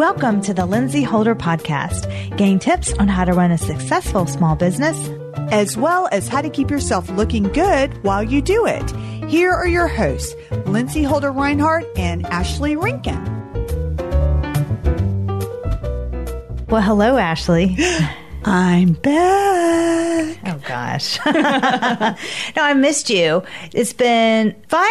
Welcome to the Lindsey Holder Podcast. Gain tips on how to run a successful small business, as well as how to keep yourself looking good while you do it. Here are your hosts, Lindsey Holder Reinhardt and Ashley Rinkin. Well, hello, Ashley. I'm back. Oh, gosh. no, I missed you. It's been fun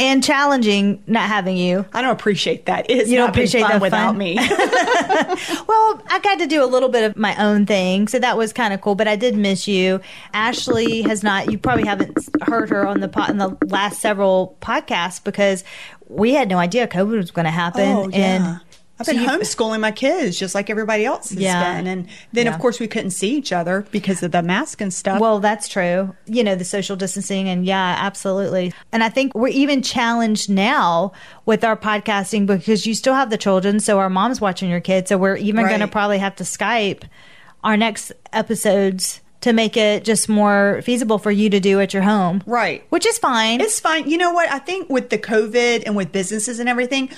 and challenging not having you. I don't appreciate that. It's You don't appreciate that without fun? me. Well, I got to do a little bit of my own thing, so that was kind of cool. But I did miss you. Ashley has not. You probably haven't heard her on the pot in the last several podcasts because we had no idea COVID was going to happen. oh, yeah. And I've so been homeschooling my kids just like everybody else has Yeah. been. And then, Yeah. of course, we couldn't see each other because of the mask and stuff. Well, that's true. You know, the social distancing, and yeah, absolutely. And I think we're even challenged now with our podcasting because you still have the children. So our mom's watching your kids. So we're even going to probably have to Skype our next episodes to make it just more feasible for you to do at your home. Right. Which is fine. It's fine. You know what? I think with the COVID and with businesses and everything,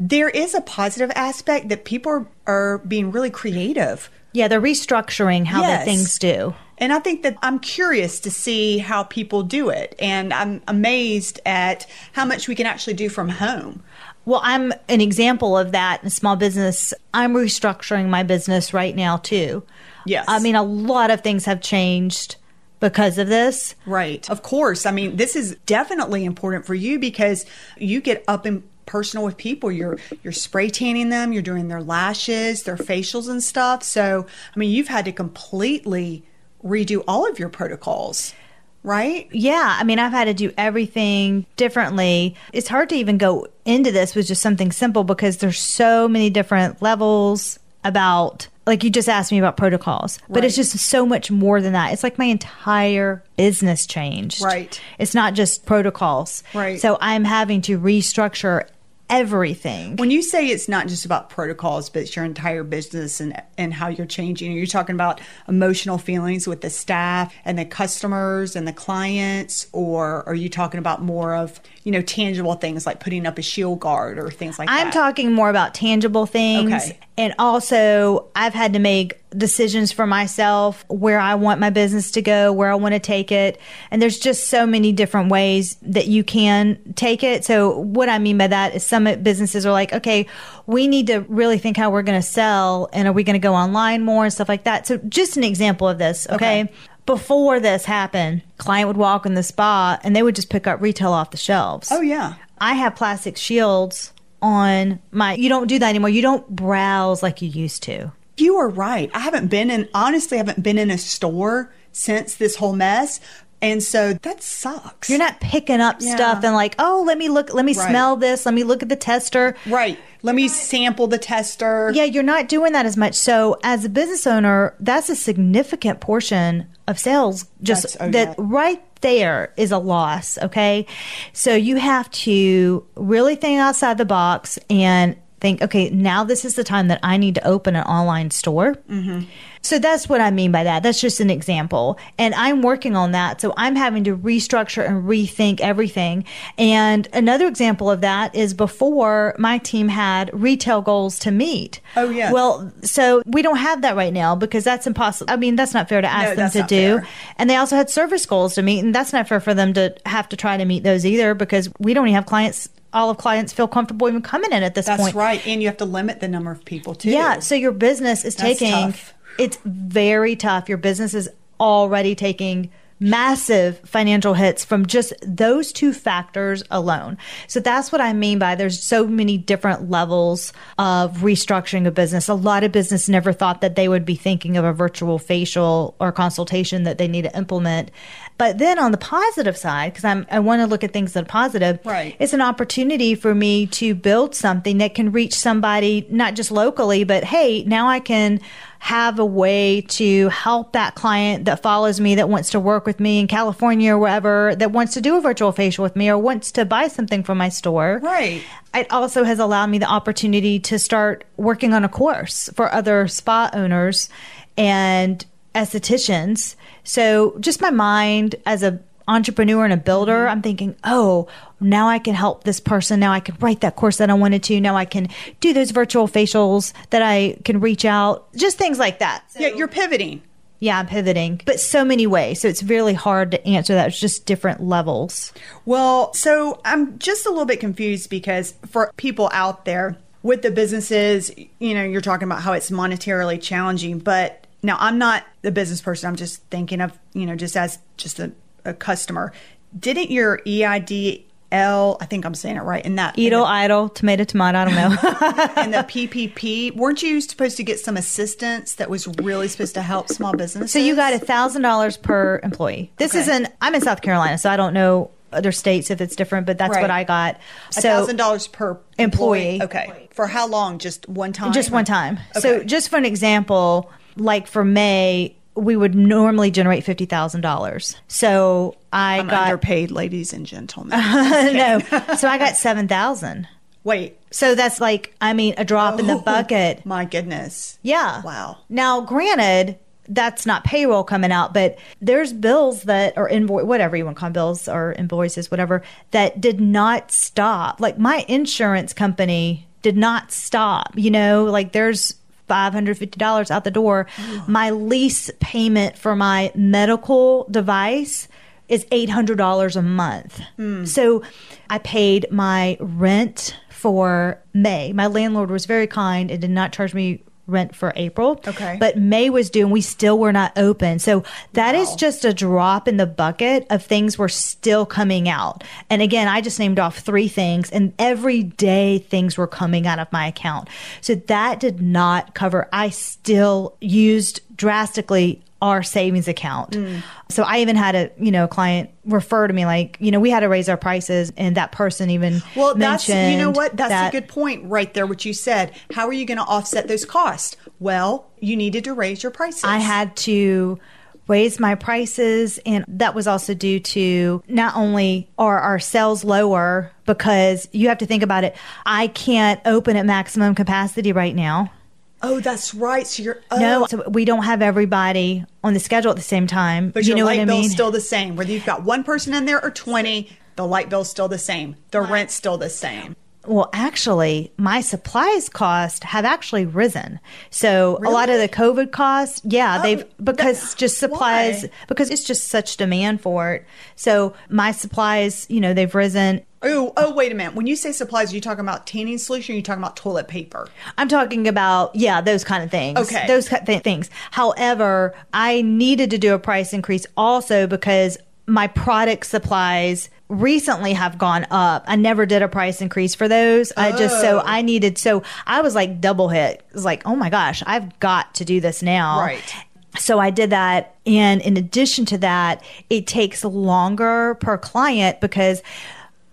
there is a positive aspect that people are, are being really creative. yeah, they're restructuring how Yes. the things do. And I think that I'm curious to see how people do it. And I'm amazed at how much we can actually do from home. Well, I'm an example of that in small business. I'm restructuring my business right now too. Yes. I mean, a lot of things have changed because of this. Right. Of course. I mean, this is definitely important for you because you get up and personal with people. You're you're spray tanning them, you're doing their lashes, their facials and stuff. So, I mean, you've had to completely redo all of your protocols, right? Yeah, I mean, I've had to do everything differently. It's hard to even go into this with just something simple because there's so many different levels about like you just asked me about protocols, but it's just so much more than that. It's like my entire business changed. Right. It's not just protocols. Right. So I'm having to restructure everything. When you say it's not just about protocols, but it's your entire business and and how you're changing, are you talking about emotional feelings with the staff and the customers and the clients, or are you talking about more of you know tangible things like putting up a shield guard or things like that? I'm talking more about tangible things. Okay. And also, I've had to make decisions for myself where I want my business to go, where I want to take it. And there's just so many different ways that you can take it. So, what I mean by that is some businesses are like, okay, we need to really think how we're going to sell and are we going to go online more and stuff like that. So, just an example of this, okay? Okay. Before this happened, client would walk in the spa and they would just pick up retail off the shelves. Oh yeah. I have plastic shields on my you don't do that anymore. You don't browse like you used to. You are right. I haven't been in, honestly, I haven't been in a store since this whole mess. And so that sucks. You're not picking up Yeah. stuff and like, "Oh, let me look, let me Right. smell this, let me look at the tester." right. Let me sample the tester. Yeah, you're not doing that as much. So, as a business owner, that's a significant portion of sales just oh, that yeah. right there is a loss, okay? So, you have to really think outside the box and think, okay, now this is the time that I need to open an online store. Mm-hmm. So that's what I mean by that. That's just an example. And I'm working on that. So I'm having to restructure and rethink everything. And another example of that is before my team had retail goals to meet. Oh, yeah. Well, so we don't have that right now because that's impossible. I mean, that's not fair to ask No, them to do. fair. And they also had service goals to meet. And that's not fair for them to have to try to meet those either because we don't even have clients. All of clients feel comfortable even coming in at this That's point. That's right. And you have to limit the number of people too. Yeah, so your business is That's taking tough. It's very tough. Your business is already taking massive financial hits from just those two factors alone. So that's what I mean by there's so many different levels of restructuring a business. A lot of business never thought that they would be thinking of a virtual facial or consultation that they need to implement. But then on the positive side, because I'm I want to look at things that are positive, Right. it's an opportunity for me to build something that can reach somebody not just locally, but hey, now I can have a way to help that client that follows me that wants to work with me in California or wherever that wants to do a virtual facial with me or wants to buy something from my store. Right. It also has allowed me the opportunity to start working on a course for other spa owners and estheticians. So just my mind as a entrepreneur and a builder, mm-hmm. I'm thinking, oh, now I can help this person. Now I can write that course that I wanted to. Now I can do those virtual facials that I can reach out, just things like that. yeah, you're pivoting. Yeah, I'm pivoting, but so many ways. So it's really hard to answer that. It's just different levels. Well, so I'm just a little bit confused because for people out there with the businesses, you know, you're talking about how it's monetarily challenging, but now I'm not the business person. I'm just thinking of, you know, just as just a, a customer. Didn't your EIDL, I think I'm saying it right, in that Edel, idle, tomato, tomato. I don't know. and the PPP, weren't you supposed to get some assistance that was really supposed to help small businesses? so you got a thousand dollars per employee. This Okay. isn't. I'm in South Carolina, so I don't know other states if it's different, but that's Right. what I got. a So thousand dollars per Employee. Okay, for how long? Just one time? just one time. So just for an example, like for May, we would normally generate fifty thousand dollars. So I I'm got underpaid, ladies and gentlemen. no. So I got seven thousand. Wait, So that's like, I mean, a drop in the Oh, bucket. My goodness. Yeah. Wow. Now, granted, that's not payroll coming out, but there's bills that are invoice, whatever you want to call them, bills or invoices, whatever, that did not stop. Like my insurance company did not stop. You know, like there's $550 out the door. My lease payment for my medical device is $800 a month. Hmm. So I paid my rent for May. My landlord was very kind and did not charge me rent for April. Okay. But May was due and we still were not open. So that is just a drop in the bucket of things were still coming out. And again, I just named off three things and every day things were coming out of my account. So that did not cover. I still used drastically our savings account. Mm. So I even had a, you know, client refer to me like, you know, we had to raise our prices and that person even Well, that's you know what? That's that- a good point right there. What you said. How are you going to offset those costs? Well, you needed to raise your prices. I had to raise my prices and that was also due to not only are our sales lower because you have to think about it I can't open at maximum capacity right now. Oh, that's right. So you're oh, No, so we don't have everybody on the schedule at the same time. but you your know light what I bill's mean? still the same. Whether you've got one person in there or twenty, the light bill's still the same. The rent's still the same. Well, actually, my supplies cost have actually risen. So a lot of the COVID costs, yeah, oh, they've because that- just supplies why? because it's just such demand for it. So my supplies, you know, they've risen. Oh, oh, wait a minute. When you say supplies, are you talking about tanning solution? Or are you talking about toilet paper? I'm talking about yeah, those kind of things. Okay. those kind of things. However, I needed to do a price increase also because my product supplies recently have gone up. I never did a price increase for those. I just so Oh. I needed so I was like double hit. It was like, "Oh my gosh, I've got to do this now." Right. So I did that and in addition to that, it takes longer per client because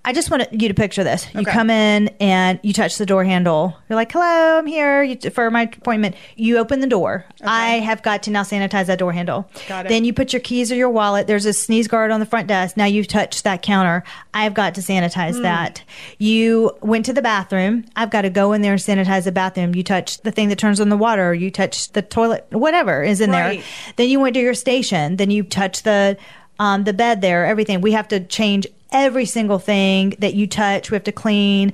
I just want you to picture this. You Okay. come in and you touch the door handle. You're like, "Hello, I'm here you, for my appointment." You open the door. I have got to now sanitize that door handle. Got it. Then you put your keys or your wallet. There's a sneeze guard on the front desk. Now you've touched that counter. I've got to sanitize Hmm. that. You went to the bathroom. I've got to go in there and sanitize the bathroom. You touched the thing that turns on the water. You touched the toilet. Whatever is in Right. there. Then you went to your station. Then you touched the um, the bed there. Everything. We have to change every single thing that you touch. We have to clean.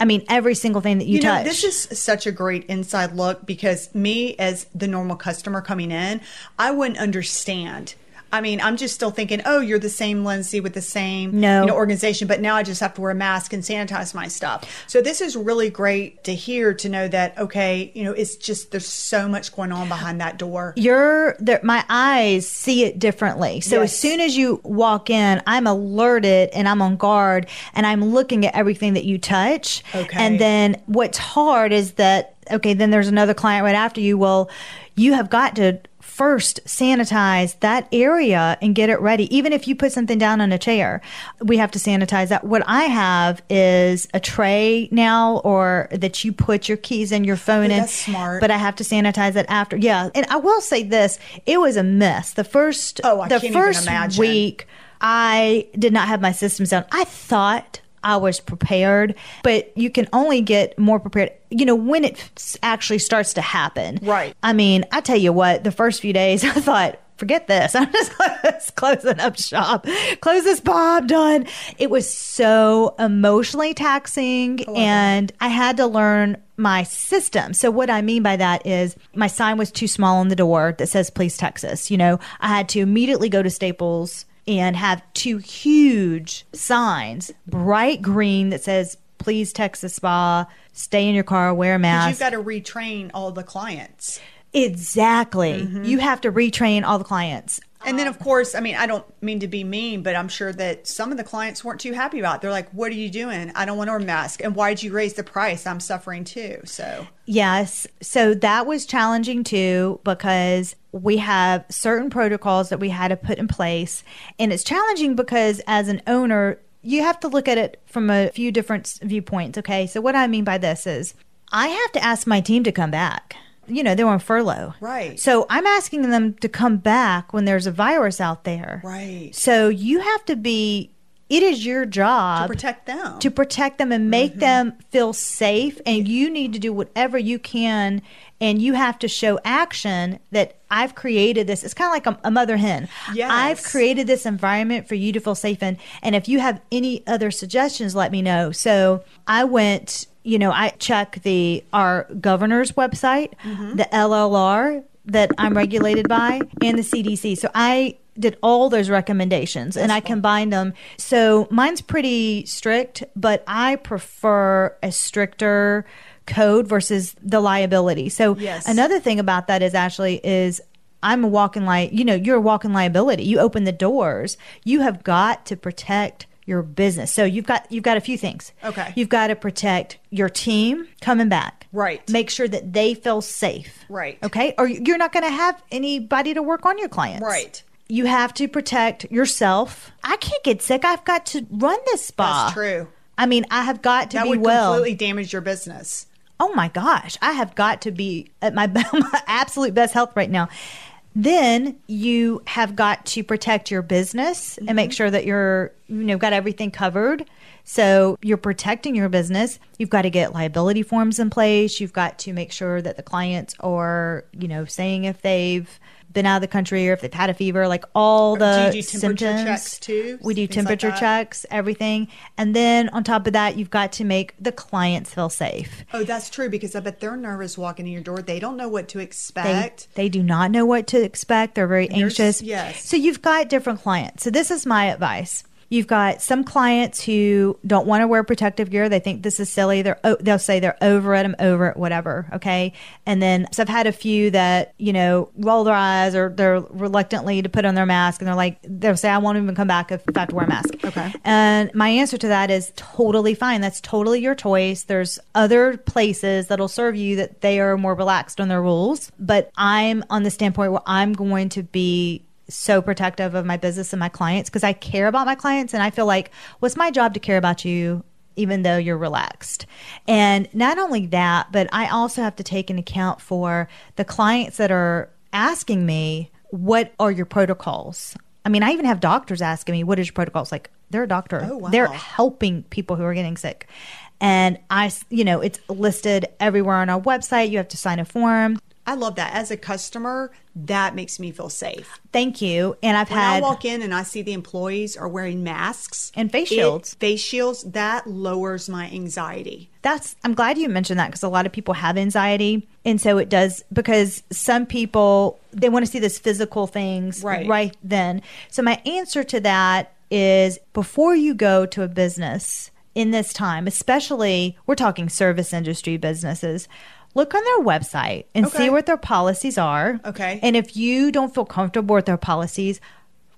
I mean, every single thing that you, You know, touch. this is such a great inside look because me, as the normal customer coming in, I wouldn't understand. I mean, I'm just still thinking, oh, you're the same Lindsey with the same No. you know, organization, but now I just have to wear a mask and sanitize my stuff. So this is really great to hear to know that okay, you know, it's just there's so much going on behind that door. you're there my eyes see it differently so as soon as you walk in i'm alerted and i'm on guard and i'm looking at everything that you touch Okay. and then what's hard is that okay then there's another client right after you well you have got to first sanitize that area and get it ready even if you put something down on a chair we have to sanitize that what i have is a tray now or that you put your keys and your phone in that's smart. but I have to sanitize it after. Yeah, and I will say this: it was a mess. The first, Oh, I the first week, I did not have my systems down. I thought I was prepared, but you can only get more prepared. You know when it f- actually starts to happen. Right. I mean, I tell you what, the first few days, I thought. forget this. I'm just closing up shop. Close this Bob done. It was so emotionally taxing and I had to learn my system. So what I mean by that is my sign was too small on the door that says please Texas. You know, I had to immediately go to Staples and have two huge signs, bright green that says please Texas spa, stay in your car, wear a mask. You've got to retrain all the clients. Exactly. Mm-hmm. You have to retrain all the clients. And then, of um, course, I mean, I don't mean to be mean, but I'm sure that some of the clients weren't too happy about. It. They're like, "What are you doing? I don't want to wear a mask. And why did you raise the price? I'm suffering too." So Yes. So that was challenging too because we have certain protocols that we had to put in place. And it's challenging because as an owner, you have to look at it from a few different viewpoints. Okay. So, what I mean by this is I have to ask my team to come back. You know, they were on furlough. Right. So, I'm asking them to come back when there's a virus out there. Right. So, you have to be, it is your job to protect them. to protect them and make mm-hmm. them feel safe and you need to do whatever you can and you have to show action that I've created this it's kind of like a, a mother hen Yes. I've created this environment for you to feel safe in and if you have any other suggestions let me know so I went you know I check the our governor's website mm-hmm. the LLR that I'm regulated by and the CDC so I did all those recommendations and I combined them. So mine's pretty strict, but I prefer a stricter code versus the liability. So Yes. another thing about that is actually is I'm a walking li you know, you're a walking liability. You open the doors. You have got to protect your business. So you've got you've got a few things. Okay. You've got to protect your team coming back. Right. Make sure that they feel safe. Right. Okay? Or you're not going to have anybody to work on your clients. Right. You have to protect yourself. I can't get sick. I've got to run this spa. That's true. I mean, I have got to That be would well. completely damage your business. oh my gosh, I have got to be at my, my absolute best health right now. Then you have got to protect your business and make mm-hmm. sure that you're, you know, got everything covered. So you're protecting your business. You've got to get liability forms in place. You've got to make sure that the clients are, you know, saying if they've been out of the country or if they've had a fever, like all Do the you do temperature symptoms. checks too? We do Things like temperature checks, everything. And then on top of that, you've got to make the clients feel safe. Oh, that's true because I bet they're nervous walking in your door. They don't know what to expect. they do not know what to expect. They're very There's- anxious. yes. So you've got different clients. So this is my advice. You've got some clients who don't want to wear protective gear. They think this is silly. They're they'll say they're over it. I'm over it. Whatever. Okay. And then so I've had a few that you know roll their eyes or they're reluctantly to put on their mask, and they're like they'll say I won't even come back if I have to wear a mask. Okay. And my answer to that is totally fine. That's totally your choice. There's other places that'll serve you that they are more relaxed on their rules. But I'm on the standpoint where I'm going to be so protective of my business and my clients because I care about my clients and I feel like what's my job to care about you even though you're relaxed. And not only that, but I also have to take into account for the clients that are asking me, what are your protocols? I mean, I even have doctors asking me, what is your protocols? Like, they're a doctor. Oh, wow. They're helping people who are getting sick. And I, you know, it's listed everywhere on our website. You have to sign a form. I love that. As a customer, that makes me feel safe. Thank you. And I've When I walk in and I see the employees are wearing masks And face it- shields. face shields, that lowers my anxiety. that's i'm glad you mentioned that because a lot of people have anxiety and so it does because some people they want to see this physical things Right. right then so my answer to that is before you go to a business in this time especially we're talking service industry businesses look on their website and Okay. see what their policies are Okay. and if you don't feel comfortable with their policies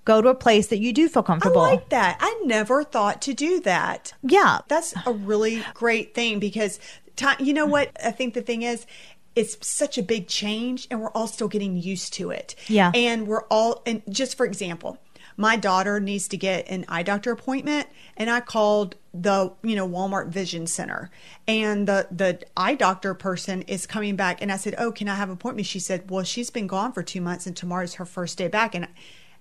go to a place that you do feel I comfortable like that. I never thought to do that. yeah That's a really great thing because, time, you know what? I think the thing is, it's such a big change and we're all still getting used to it. Yeah. And we're all, and just for example, my daughter needs to get an eye doctor appointment and I called the, you know, Walmart Vision Center and the, the eye doctor person is coming back and I said, oh, can I have an appointment? She said, well, she's been gone for two months and tomorrow's her first day back. And,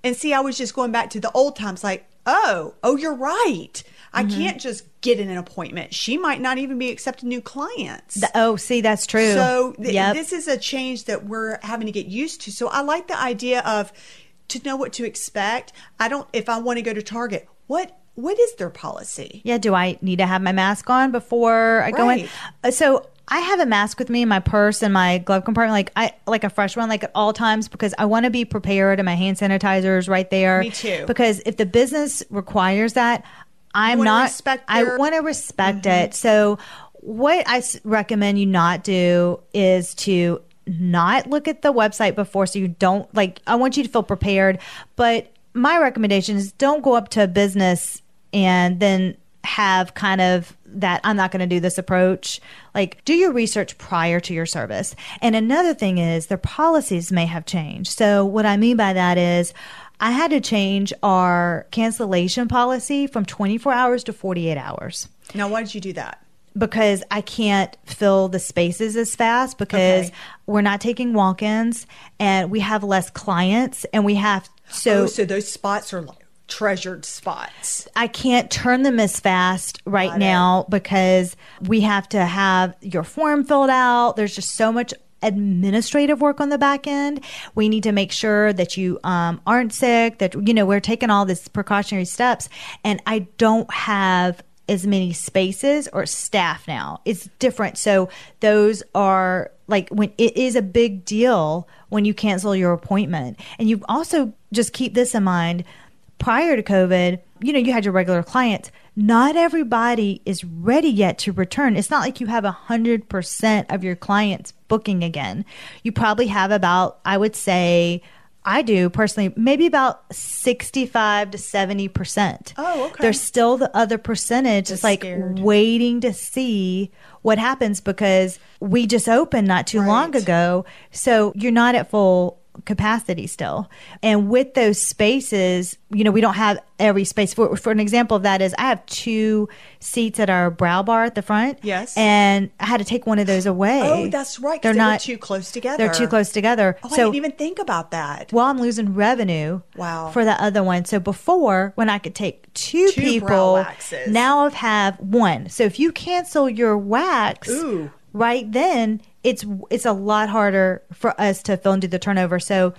and see, I was just going back to the old times like, oh, oh, you're right. I Mm-hmm. can't just get in an appointment. She might not even be accepting new clients. Th- oh see that's true So th- Yep. this is a change that we're having to get used to. So I like the idea of to know what to expect. I don't if I want to go to Target, what what is their policy? Yeah, do I need to have my mask on before I go in? Right. Uh, So I have a mask with me in my purse and my glove compartment, like I like a fresh one, like at all times, because I want to be prepared, and my hand sanitizer is right there. Me too. Because if the business requires that, I'm not. respect I want to respect it. So what I recommend you not do is to not look at the website before so you don't like I want you to feel prepared but my recommendation is don't go up to a business and then have kind of that I'm not going to do this approach. Like do your research prior to your service. And another thing is their policies may have changed. So what I mean by that is I had to change our cancellation policy from 24 hours to 48 hours. Now, why did you do that? Because I can't fill the spaces as fast because Okay. we're not taking walk-ins and we have less clients and we have so oh, so those spots are like treasured spots. I can't turn them as fast right Got it. now because we have to have your form filled out. There's just so much administrative work on the back end. We need to make sure that you um, aren't sick, that, you know, we're taking all these precautionary steps. And I don't have as many spaces or staff now. It's different. So those are like when it is a big deal when you cancel your appointment. And you also just keep this in mind prior to COVID, you know, you had your regular clients. Not everybody is ready yet to return. It's not like you have a hundred percent of your clients booking again. You probably have about, I would say, I do personally, maybe about 65 to 70%. Oh, okay. There's still the other percentage. Just It's like scared. waiting to see what happens because we just opened not too long ago. So you're not at full capacity still. And with those spaces, you know, we don't have every space. For, for an example of that is I have two seats at our brow bar at the front. Yes. And I had to take one of those away. Oh, that's right. They're they not too close together. They're too close together. Oh, I so didn't even think about that. well, I'm losing revenue. Wow. For the other one. So before, when I could take two, Two people, now I've have one. So if you cancel your wax, Ooh. Right then it's it's a lot harder for us to fill and do the turnover. So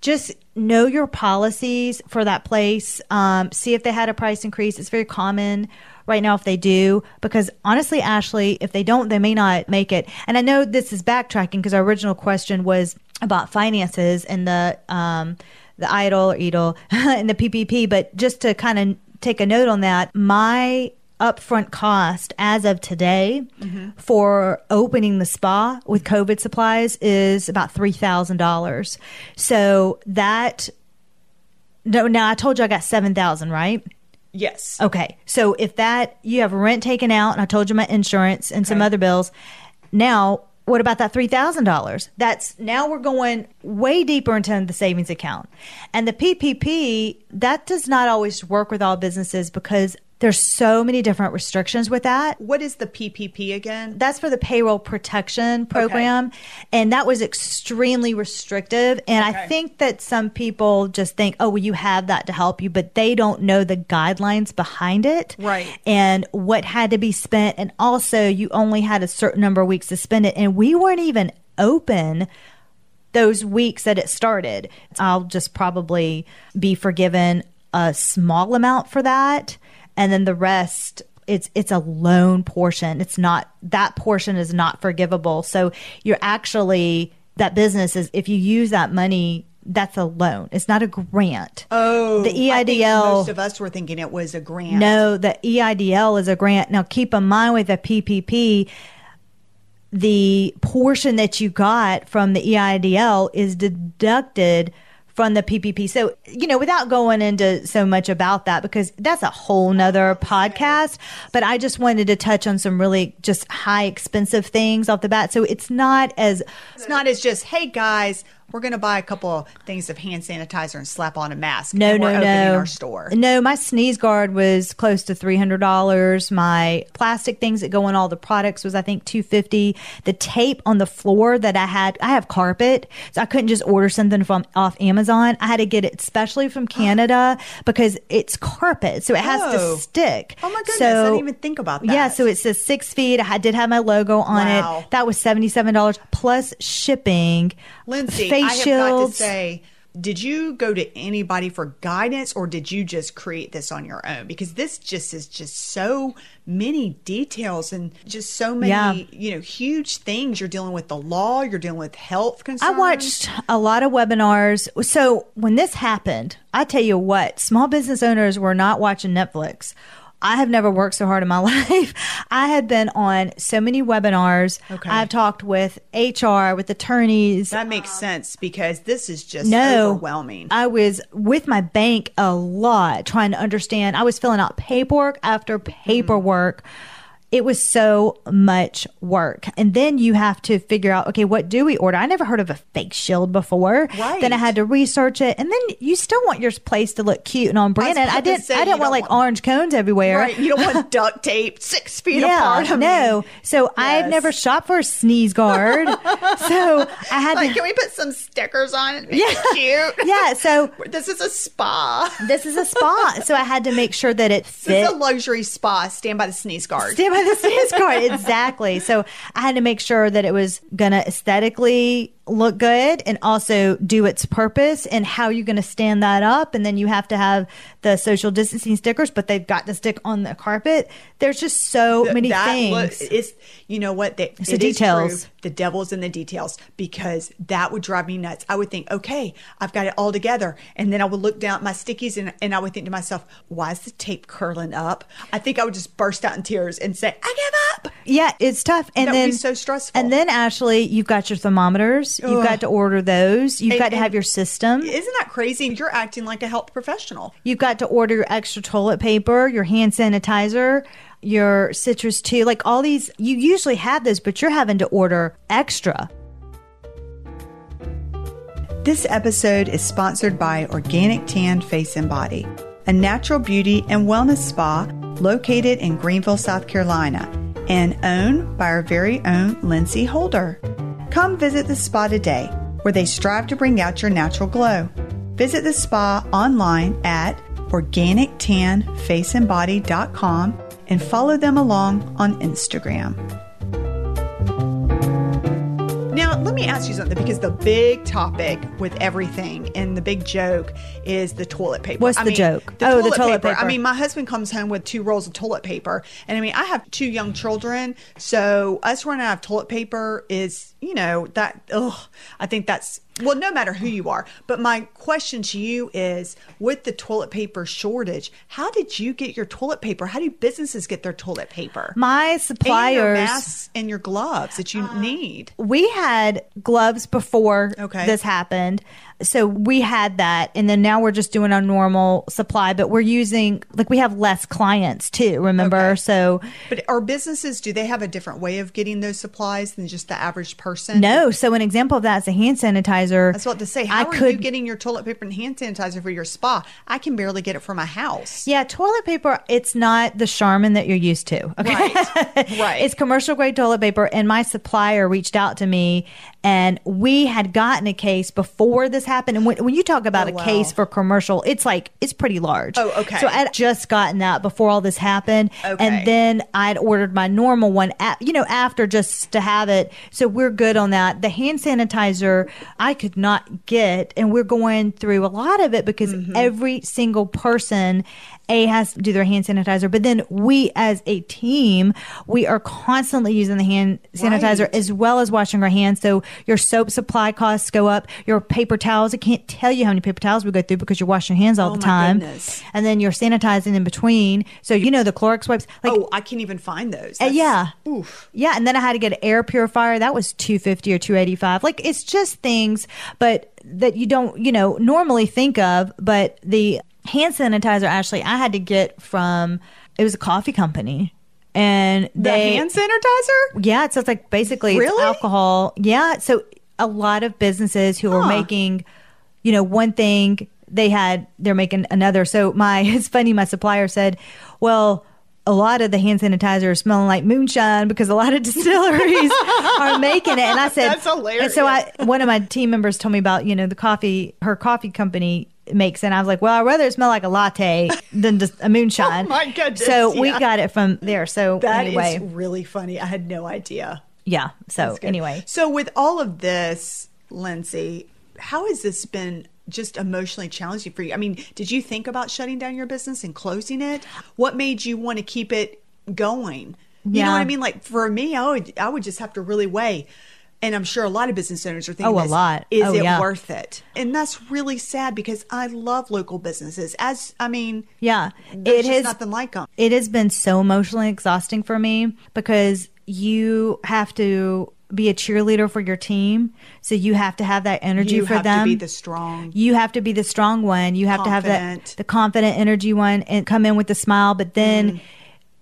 just know your policies for that place. Um, see if they had a price increase. It's very common right now if they do, because honestly, Ashley, if they don't, they may not make it. And I know this is backtracking because our original question was about finances and the um, the idle or idle and the PPP. But just to kind of take a note on that, my upfront cost as of today for opening the spa with COVID supplies is about three thousand dollars. So that no, now I told you I got seven thousand, right? Yes. Okay, so if that you have rent taken out, and I told you my insurance and some other bills, now what about that three thousand dollars? That's now we're going way deeper into the savings account, and the PPP that does not always work with all businesses because there's so many different restrictions with that. What is the PPP again? that's for the payroll protection program and that was extremely restrictive and i think that some people just think oh well you have that to help you but they don't know the guidelines behind it. Right. and what had to be spent and also you only had a certain number of weeks to spend it and we weren't even open those weeks that it started. I'll just probably be forgiven a small amount for that and then the rest it's it's a loan portion it's not that portion is not forgivable so you're actually that business is if you use that money that's a loan it's not a grant Oh, the EIDL most of us were thinking it was a grant. no, the EIDL is a grant. Now, keep in mind with the PPP, the portion that you got from the EIDL is deducted from the PPP. So, you know, without going into so much about that, because that's a whole nother podcast, but I just wanted to touch on some really just high expensive things off the bat. So it's not as It's not as just, hey guys, we're going to buy a couple of things of hand sanitizer and slap on a mask. No, no, we're no. our store. No, my sneeze guard was close to three hundred dollars. My plastic things that go in all the products was I think two fifty. The tape on the floor that I had, I have carpet, so I couldn't just order something from off Amazon. I had to get it specially from Canada because it's carpet, so it has Oh. to stick. Oh my goodness, So, I didn't even think about that. Yeah, so it says six feet. I did have my logo on Wow. it. That was seventy seven dollars plus shipping. Lindsey, face I have got to say, did you go to anybody for guidance or did you just create this on your own? Because this just is just so many details and just so many, Yeah. you know, huge things. You're dealing with the law, you're dealing with health concerns. I watched a lot of webinars. So when this happened, I tell you what, small business owners were not watching Netflix. I have never worked so hard in my life. I have been on so many webinars. Okay. I've talked with HR, with attorneys. That makes um, sense because this is just no, overwhelming. I was with my bank a lot trying to understand. I was filling out paperwork after hmm. paperwork. It was so much work. And then you have to figure out, okay, what do we order? I never heard of a fake shield before. Right. Then I had to research it. And then you still want your place to look cute and on brand. I to didn't say, I didn't want like want- orange cones everywhere. right. You don't want duct tape six feet Yeah, apart. I mean, no. So I've never shopped for a sneeze guard. so I had Like, to can we put some stickers on it? Yeah. it cute. Yeah, so This is a spa. this is a spa. So I had to make sure that it This is a luxury spa. Stand by the sneeze guard. Stand by the sneeze guard. Exactly. So I had to make sure that it was going to aesthetically look good and also do its purpose and how you're going to stand that up. And then you have to have the social distancing stickers, but they've got to stick on the carpet. There's just so many that things. it's you know what they, the details. the devil's in the details because that would drive me nuts i would think okay i've got it all together and then i would look down at my stickies and, and i would think to myself why is the tape curling up i think i would just burst out in tears and say i give up yeah, it's tough. And That would then be so stressful. And then Ashley, you've got your thermometers. You've Ugh. got to order those. You've And- got to have your system. isn't that crazy you're acting like a health professional You've got to order your extra toilet paper, your hand sanitizer, your citrus tea, like all these. You usually have those, but you're having to order extra. This episode is sponsored by Organic Tan Face and Body, a natural beauty and wellness spa located in Greenville, South Carolina, and owned by our very own Lindsey Holder. Come visit the spa today, where they strive to bring out your natural glow. Visit the spa online at organictanfaceandbody.com and follow them along on Instagram. Now, let me ask you something because the big topic with everything and the big joke is the toilet paper. What's the joke? Oh, the toilet paper. I mean, my husband comes home with two rolls of toilet paper. And I mean, I have two young children. So us running out of toilet paper is, you know, that, ugh, I think that's, well, no matter who you are. But my question to you is with the toilet paper shortage, how did you get your toilet paper? How do businesses get their toilet paper? My and your suppliers. masks and your gloves that you uh, need. we had gloves before Okay. this happened. So we had that. And then now we're just doing our normal supply, but we're using, like, we have less clients too, remember? Okay. So, But are businesses, do they have a different way of getting those supplies than just the average person? no. So, an example of that is a hand sanitizer. that's what to say, how I are could you getting your toilet paper and hand sanitizer for your spa? I can barely get it for my house. Yeah, toilet paper, it's not the Charmin that you're used to. Okay. Right. Right. it's commercial grade toilet paper. And my supplier reached out to me and we had gotten a case before this happened. Happen and when, when you talk about Oh, a wow. case for commercial, it's like, it's pretty large. Oh, okay. So I'd just gotten that before all this happened. Okay. And then I'd ordered my normal one, at, you know, after just to have it. So we're good on that. The hand sanitizer, I could not get. And we're going through a lot of it because Mm-hmm. every single person a has to do their hand sanitizer but then we as a team we are constantly using the hand sanitizer Right. as well as washing our hands so your soap supply costs go up your paper towels i can't tell you how many paper towels we go through because you're washing your hands all Oh, the time goodness. and then you're sanitizing in between so you know the clorox wipes like oh, I can't even find those. uh, yeah. Oof. Yeah, and then I had to get an air purifier. That was 250 or 285. Like it's just things but that you don't, you know, normally think of, but the hand sanitizer actually I had to get from it was a coffee company. And The hand sanitizer? yeah, so it's like basically it's Really? alcohol. Yeah, so a lot of businesses who are making, you know, one thing they had they're making another. So my it's funny. My supplier said, "Well." A lot of the hand sanitizer is smelling like moonshine because a lot of distilleries are making it. And I said, That's hilarious. And so I, one of my team members told me about, you know, the coffee, her coffee company makes. And I was like, well, I'd rather it smell like a latte than just a oh moonshine. Oh, my goodness, So we got it from there. So That is anyway, really funny. I had no idea. yeah. So anyway, So with all of this, Lindsey, how has this been just emotionally challenging for you. I mean, did you think about shutting down your business and closing it? What made you want to keep it going? You Yeah. know what I mean? Like for me, I would I would just have to really weigh. And I'm sure a lot of business owners are thinking, Oh, a this, lot. Is Oh, it yeah. worth it? And that's really sad because I love local businesses. As I mean, Yeah, there's it just has. nothing like them. It has been so emotionally exhausting for me because you have to be a cheerleader for your team, so you have to have that energy You for have them. to be the strong. you have to be the strong one. You have to have that the confident energy one and come in with a smile, but then Mm.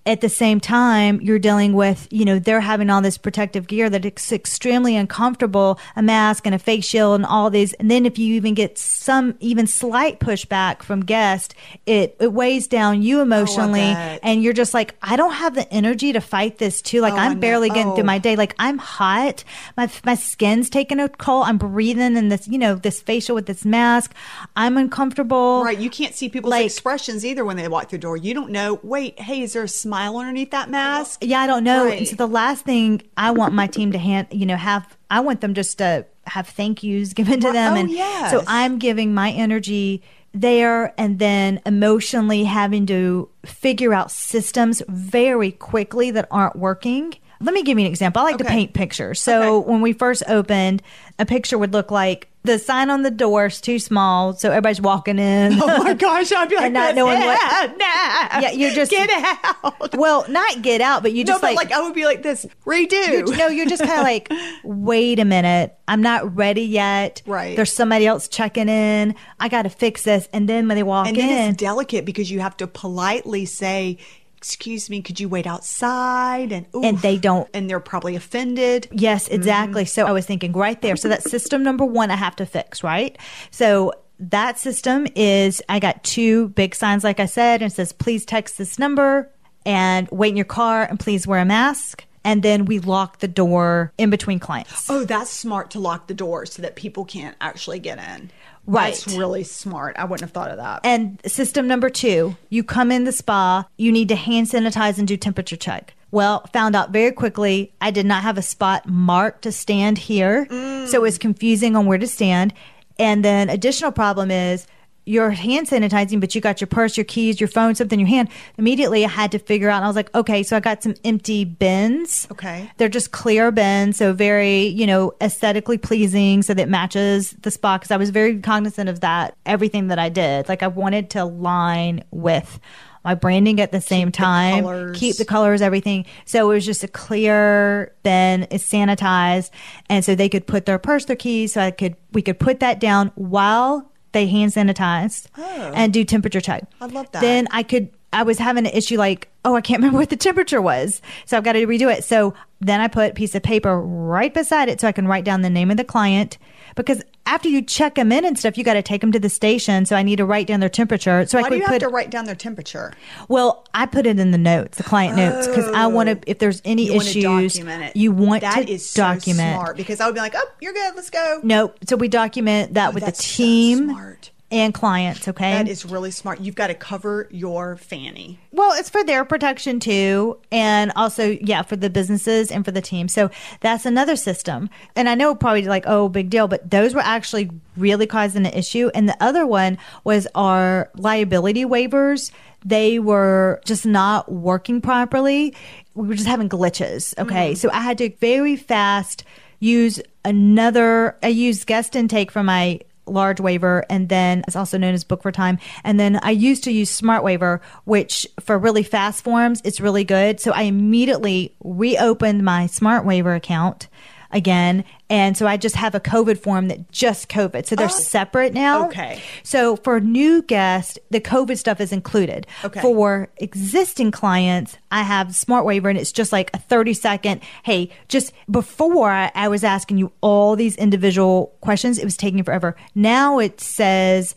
At the same time you're dealing with, you know, they're having all this protective gear that it's extremely uncomfortable, a mask and a face shield and all these. And then if you even get some even slight pushback from guests, it it weighs down you oh, emotionally bet. and you're just like, I don't have the energy to fight this too. Like Oh, I'm barely getting Oh. through my day. Like I'm hot. My my skin's taking a toll. I'm breathing in this, you know, this facial with this mask. I'm uncomfortable. Right, you can't see people's Like- expressions either when they walk through the door. You don't know. Wait, hey, is there a smile underneath that mask? Yeah, I don't know. Right. And so the last thing I want my team to hand, you know, have I want them just to have thank yous given to them, Oh, and yes. so I'm giving my energy there, and then emotionally having to figure out systems very quickly that aren't working. Let me give you an example. I like to paint pictures. So Okay. when we first opened, a picture would look like the sign on the door is too small, so everybody's walking in. Oh my gosh, I'd be like, And not knowing what- yeah, nah. Yeah, you're just- get out. well, not get out, but you no, just but like, I would be like this. Redo. You're- no, you're just kind of like, wait a minute, I'm not ready yet. Right. There's somebody else checking in. I got to fix this. And then when they walk and in, then it's delicate because you have to politely say, "Excuse me, could you wait outside?" And And they don't- and they're probably offended. yes, mm-hmm. exactly. So I was thinking right there. So that's system number one I have to fix, right? So that system is I got two big signs, like I said, and it says, please text this number and wait in your car and please wear a mask. And then we lock the door in between clients. Oh, that's smart to lock the door so that people can't actually get in. Right. That's really smart. I wouldn't have thought of that. And system number two, you come in the spa, you need to hand sanitize and do temperature check. Well, found out very quickly I did not have a spot marked to stand here. So mm. it was confusing on where to stand. And then additional problem is you're hand sanitizing, but you got your purse, your keys, your phone, something in your hand. Immediately I had to figure out, and I was like, okay, so I got some empty bins. Okay. They're just clear bins, so very, you know, aesthetically pleasing, so that matches the spot. Because I was very cognizant of that, everything that I did. Like I wanted to line with my branding at the same the time, colors. keep the colors, everything. So it was just a clear bin, it's sanitized, and so they could put their purse, their keys. So I could, we could put that down while they hand sanitized Oh. and do temperature check. I love that. Then I could I was having an issue like, oh, I can't remember what the temperature was. So I've got to redo it. So then I put a piece of paper right beside it so I can write down the name of the client. Because after you check them in and stuff, you got to take them to the station. So I need to write down their temperature. So Why I do you put have to write down their temperature? well, I put it in the notes, the client notes, because I oh. want to. If there's any You want to issues, document it. you want That to is so document. smart because I would be like, oh, you're good. Let's go. Nope. So we document that oh, with the so team smart. And clients. Okay. That is really smart. You've got to cover your fanny. Well, it's for their protection too. And also, yeah, for the businesses and for the team. So that's another system. And I know probably like, oh, big deal, but those were actually really causing an issue. And the other one was our liability waivers. They were just not working properly. We were just having glitches. Okay. Mm-hmm. So I had to very fast use another, I used guest intake for my large waiver and then it's also known as Book4Time. And then i used to use Smartwaiver which for really fast forms it's really good. So i immediately reopened my Smartwaiver account again. And so i just have a covid form that just covid. So they're oh. separate now. Okay. so for new guests the covid stuff is included. Okay. for existing clients i have Smartwaiver and it's just like a 30 second hey just before I, I was asking you all these individual questions it was taking forever. Now it says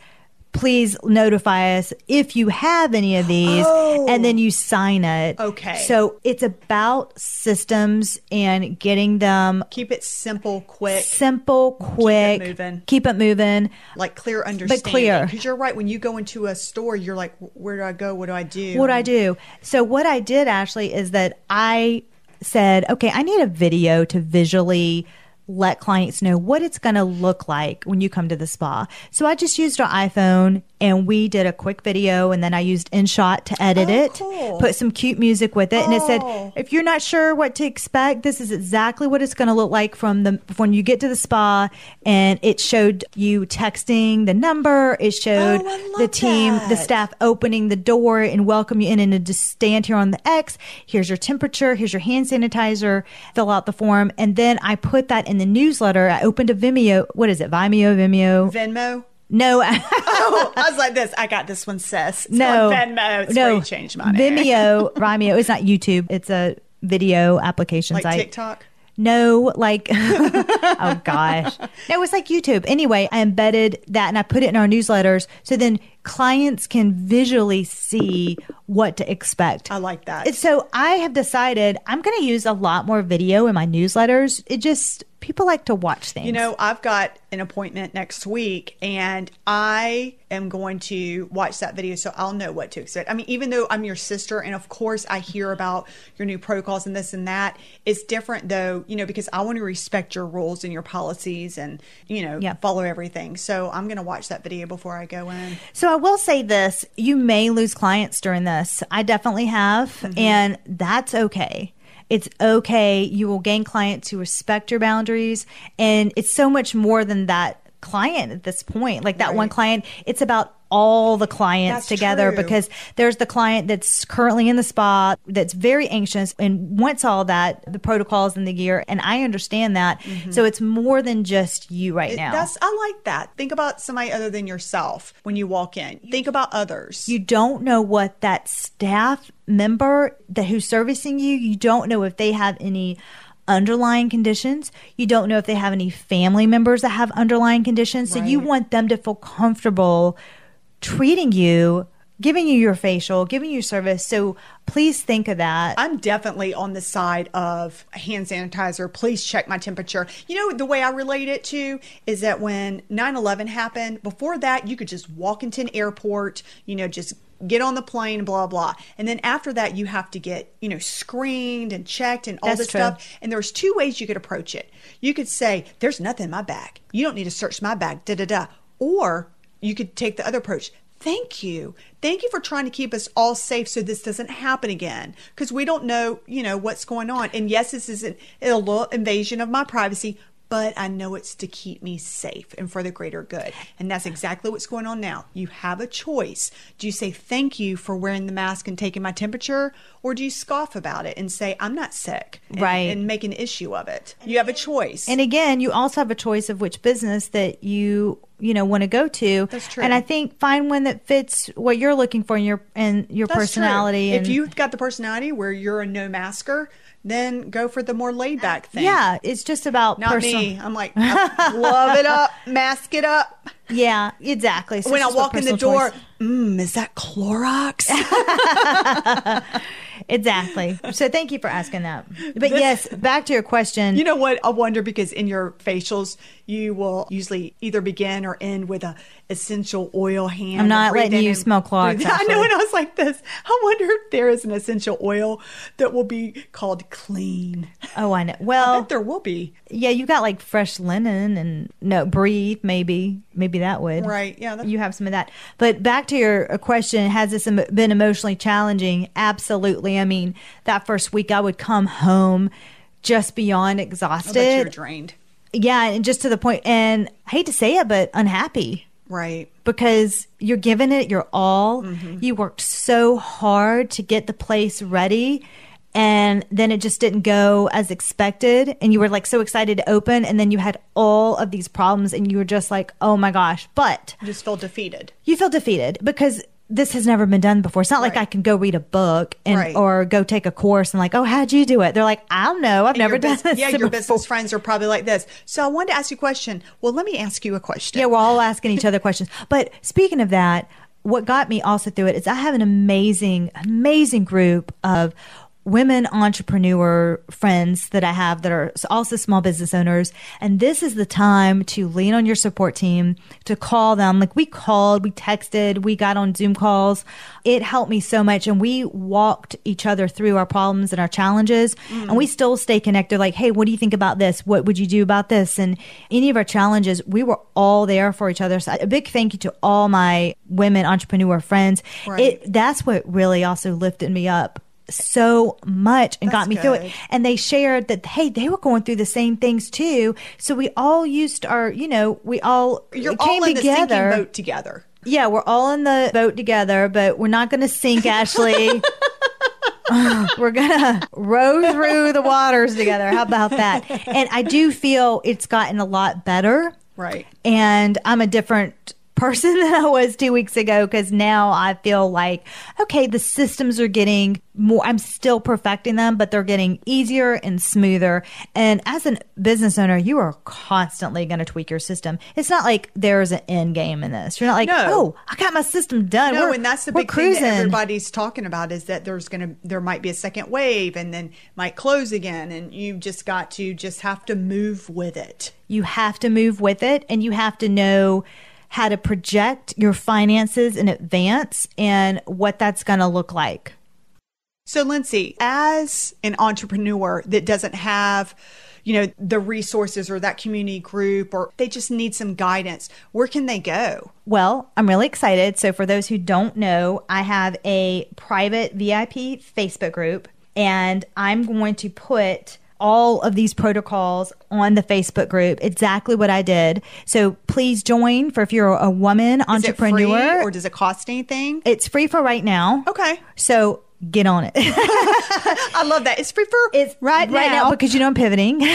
please notify us if you have any of these Oh. and then you sign it oh, Okay. so it's about systems and getting them Keep it simple, quick, simple quick keep it moving. keep it moving like clear understanding. but clear. Because you're right. When you go into a store, you're like, where do I go? What do I do? What do I do. So what I did Ashley is that I said, okay, I need a video to visually let clients know what it's going to look like when you come to the spa. So I just used our iPhone and we did a quick video and then I used InShot to edit Oh, it, cool. put some cute music with it. And it Oh. said, if you're not sure what to expect, this is exactly what it's going to look like from the, when you get to the spa. And it showed you texting the number. It showed Oh, the team, the staff opening the door and welcome you in and to just stand here on the X. Here's your temperature. Here's your hand sanitizer. Fill out the form. And then I put that in the newsletter. I opened a Vimeo. What is it? Vimeo, Vimeo? Venmo. No. Oh, I was like this. I got this one, sis. It's no. Venmo. It's no. change money. Vimeo, Vimeo. It's not YouTube. It's a video application like site. TikTok. No, like, oh gosh. No, it was like YouTube. Anyway, I embedded that and I put it in our newsletters so then clients can visually see what to expect. I like that. So I have decided I'm going to use a lot more video in my newsletters. It just, people like to watch things. You know, I've got an appointment next week and I am going to watch that video so I'll know what to expect. I mean, even though I'm your sister and of course I hear about your new protocols and this and that, it's different though, you know, because I want to respect your rules and your policies and, you know, Yeah. follow everything. So I'm going to watch that video before I go in. So I will say this you may lose clients during this. I definitely have, Mm-hmm. and that's okay. It's okay. You will gain clients who respect your boundaries. And it's so much more than that client at this point. Like that one client, it's about all the clients That's together true. because there's the client that's currently in the spa that's very anxious and wants all that, the protocols and the gear. And I understand that. So it's more than just you right Mm-hmm. It- now. That's I like that. Think about somebody other than yourself when you walk in. Think about others. you don't know what that staff member that who's servicing you you don't know if they have any underlying conditions. You don't know if they have any family members that have underlying conditions. So you want them to feel comfortable treating you giving you your facial giving you service. So please think of that. I'm definitely on the side of hand sanitizer. Please check my temperature. You know, the way I relate it to is that when 9 11 happened, before that, you could just walk into an airport, you know, just get on the plane, blah, blah. And then after that, you have to get, you know, screened and checked and all That's this true. stuff. And there's two ways you could approach it. You could say, There's nothing in my bag. You don't need to search my bag, da da da. Or you could take the other approach. Thank you. Thank you for trying to keep us all safe so this doesn't happen again. Because we don't know, you know, what's going on. And yes, this is an, a little invasion of my privacy, but I know it's to keep me safe and for the greater good. And that's exactly what's going on now. You have a choice. Do you say thank you for wearing the mask and taking my temperature? Or do you scoff about it and say, I'm not sick? and- Right. And make an issue of it. You have a choice. And again, you also have a choice of which business that you you know want to go to. That's true. And I think find one that fits what you're looking for in your and your That's true. personality. If you've got the personality where you're a no masker, then go for the more laid back uh, thing. yeah, it's just about Not personal- me. I'm like, love it up, mask it up. Yeah, exactly. So when I walk in the door, mm, is that Clorox? exactly. So thank you for asking that. But yes, back to your question. you know what? I wonder because in your facials, you will usually either begin or end with a essential oil hand. I'm not letting you and smell Clorox, I know, and I was like this. I wonder if there is an essential oil that will be called clean. oh, I know. I Well, bet there will be. yeah, you got like fresh linen and no breathe. Maybe, maybe that would. Right. Yeah. You have some of that. But back to your uh, question, has this been emotionally challenging? Absolutely. I mean, that first week I would come home just beyond bet you're exhausted. drained. Yeah, and just to the point, and I hate to say it, but unhappy Right. because you're giving it your all. Mm-hmm. You worked so hard to get the place ready. And then it just didn't go as expected. And you were like so excited to open. And then you had all of these problems. And you were just like, oh my gosh. But You just feel defeated. you feel defeated because this has never been done before. It's not like I can go read a book and Right. or go take a course and like, oh, how'd you do it? They're like, I don't know. I've And never done this. Yeah, your before." business friends are probably like this. So I wanted to ask you a question. Well, let me ask you a question. Yeah, we're all asking each other questions. But speaking of that, what got me also through it is I have an amazing, amazing group of women entrepreneur friends that I have that are also small business owners. And this is the time to lean on your support team, to call them. Like we called, we texted, we got on Zoom calls. It helped me so much. And we walked each other through our problems and our challenges. Mm. And we still stay connected. Like, hey, what do you think about this? What would you do about this? And any of our challenges, we were all there for each other. So a big thank you to all my women entrepreneur friends. Right. It, that's what really also lifted me up so much and That's got me good. through it. And they shared that, hey, they were going through the same things too. So we all used our, you know, we all You're came all together. The boat together. Yeah, we're all in the boat together, but we're not going to sink, Ashley. we're gonna row through the waters together. How about that? And I do feel it's gotten a lot better. Right. And I'm a different person than I was two weeks ago because now I feel like, okay, the systems are getting more, I'm still perfecting them, but they're getting easier and smoother. And as a business owner, you are constantly going to tweak your system. It's not like there's an end game in this. You're not like, no. oh, I got my system done. No, we're, and that's the big cruising. thing that everybody's talking about is that there's going to, there might be a second wave and then might close again. And you just got to just have to move with it. You have to move with it and you have to know how to project your finances in advance and what that's going to look like. So, Lindsey, as an entrepreneur that doesn't have, you know, the resources or that community group, or they just need some guidance, where can they go? Well, I'm really excited. So, for those who don't know, I have a private VIP Facebook group, and I'm going to put all of these protocols on the Facebook group. Exactly what I did. So please join for if you're a woman entrepreneur. or does it cost anything? It's free for right now. Okay. So get on it. I love that. It's free for it's right, right now. now because you know I'm pivoting.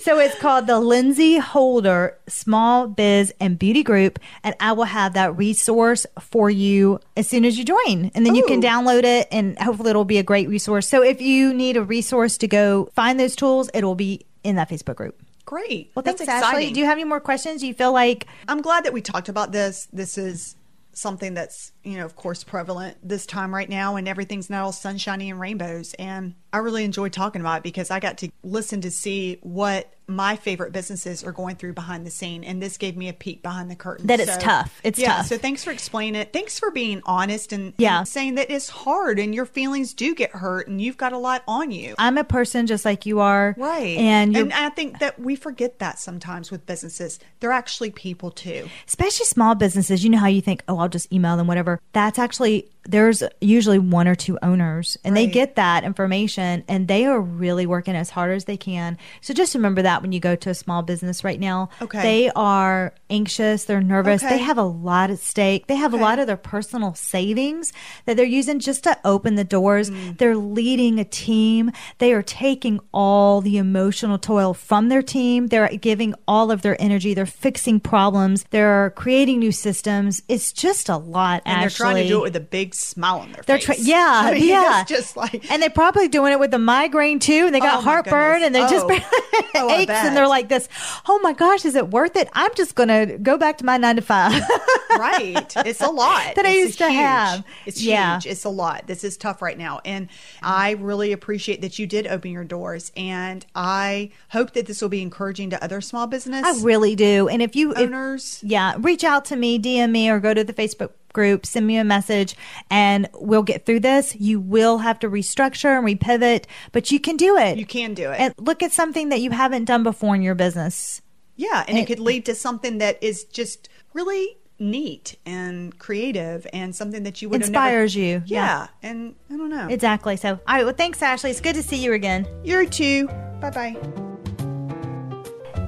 so it's called the Lindsey Holder Small Biz and Beauty Group, and I will have that resource for you as soon as you join, and then Ooh. you can download it, and hopefully it'll be a great resource. So if you need a resource to go find those tools, it will be in that Facebook group. Great. Well, thanks, That's Ashley. Do you have any more questions? Do you feel like I'm glad that we talked about this. This is something that's you know of course prevalent this time right now and everything's not all sunshiny and rainbows. And i really enjoyed talking about it because i got to listen to see what my favorite businesses are going through behind the scene and this gave me a peek behind the curtain. That it's tough. It's yeah, tough. so thanks for explaining it. Thanks for being honest and, yeah. And saying that it's hard and your feelings do get hurt and you've got a lot on you. I'm a person just like you are. Right. And and i think that we forget that sometimes with businesses. They're actually people too. Especially small businesses. You know how you think oh i'll just email them whatever. That's actually there's usually one or two owners and right. they get that information and they are really working as hard as they can. So just remember that when you go to a small business right now. Okay. They are anxious, they're nervous, okay. they have a lot at stake. They have okay. a lot of their personal savings that they're using just to open the doors. Mm. They're leading a team. They are taking all the emotional toil from their team. They're giving all of their energy. They're fixing problems. They're creating new systems. It's just a lot, and Ashley. they're trying to do it with a big smile on their they're face. Tra- yeah, I mean, yeah. just like, and they're probably doing it with the migraine too. And they got oh heartburn, and they oh. just oh, aches, and they're like this. Oh my gosh, is it worth it? I'm just gonna go back to my nine to five. right, it's a lot that I used to huge, have. It's yeah. huge. It's a lot. This is tough right now, and I really appreciate that you did open your doors, and I hope that this will be encouraging to other small business. I really do. And if you owners, if, yeah, reach out to me, DM me, or go to the Facebook group, send me a message and we'll get through this. You will have to restructure and repivot, but you can do it. You can do it. And look at something that you haven't done before in your business. Yeah, and it, it could lead to something that is just really neat and creative and something that you would inspires never, you. Yeah, yeah, and I don't know exactly. So, all right. Well, thanks, Ashley. It's good to see you again. You too. Bye bye.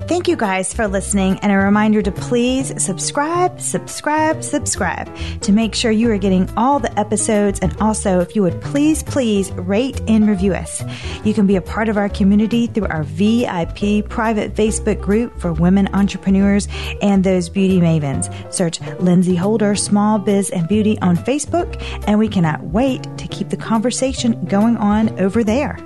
Thank you guys for listening, and a reminder to please subscribe, subscribe, subscribe to make sure you are getting all the episodes. And also, if you would please, please rate and review us. You can be a part of our community through our VIP private Facebook group for women entrepreneurs and those beauty mavens. Search Lindsey Holder Small Biz and Beauty on Facebook, and we cannot wait to keep the conversation going on over there.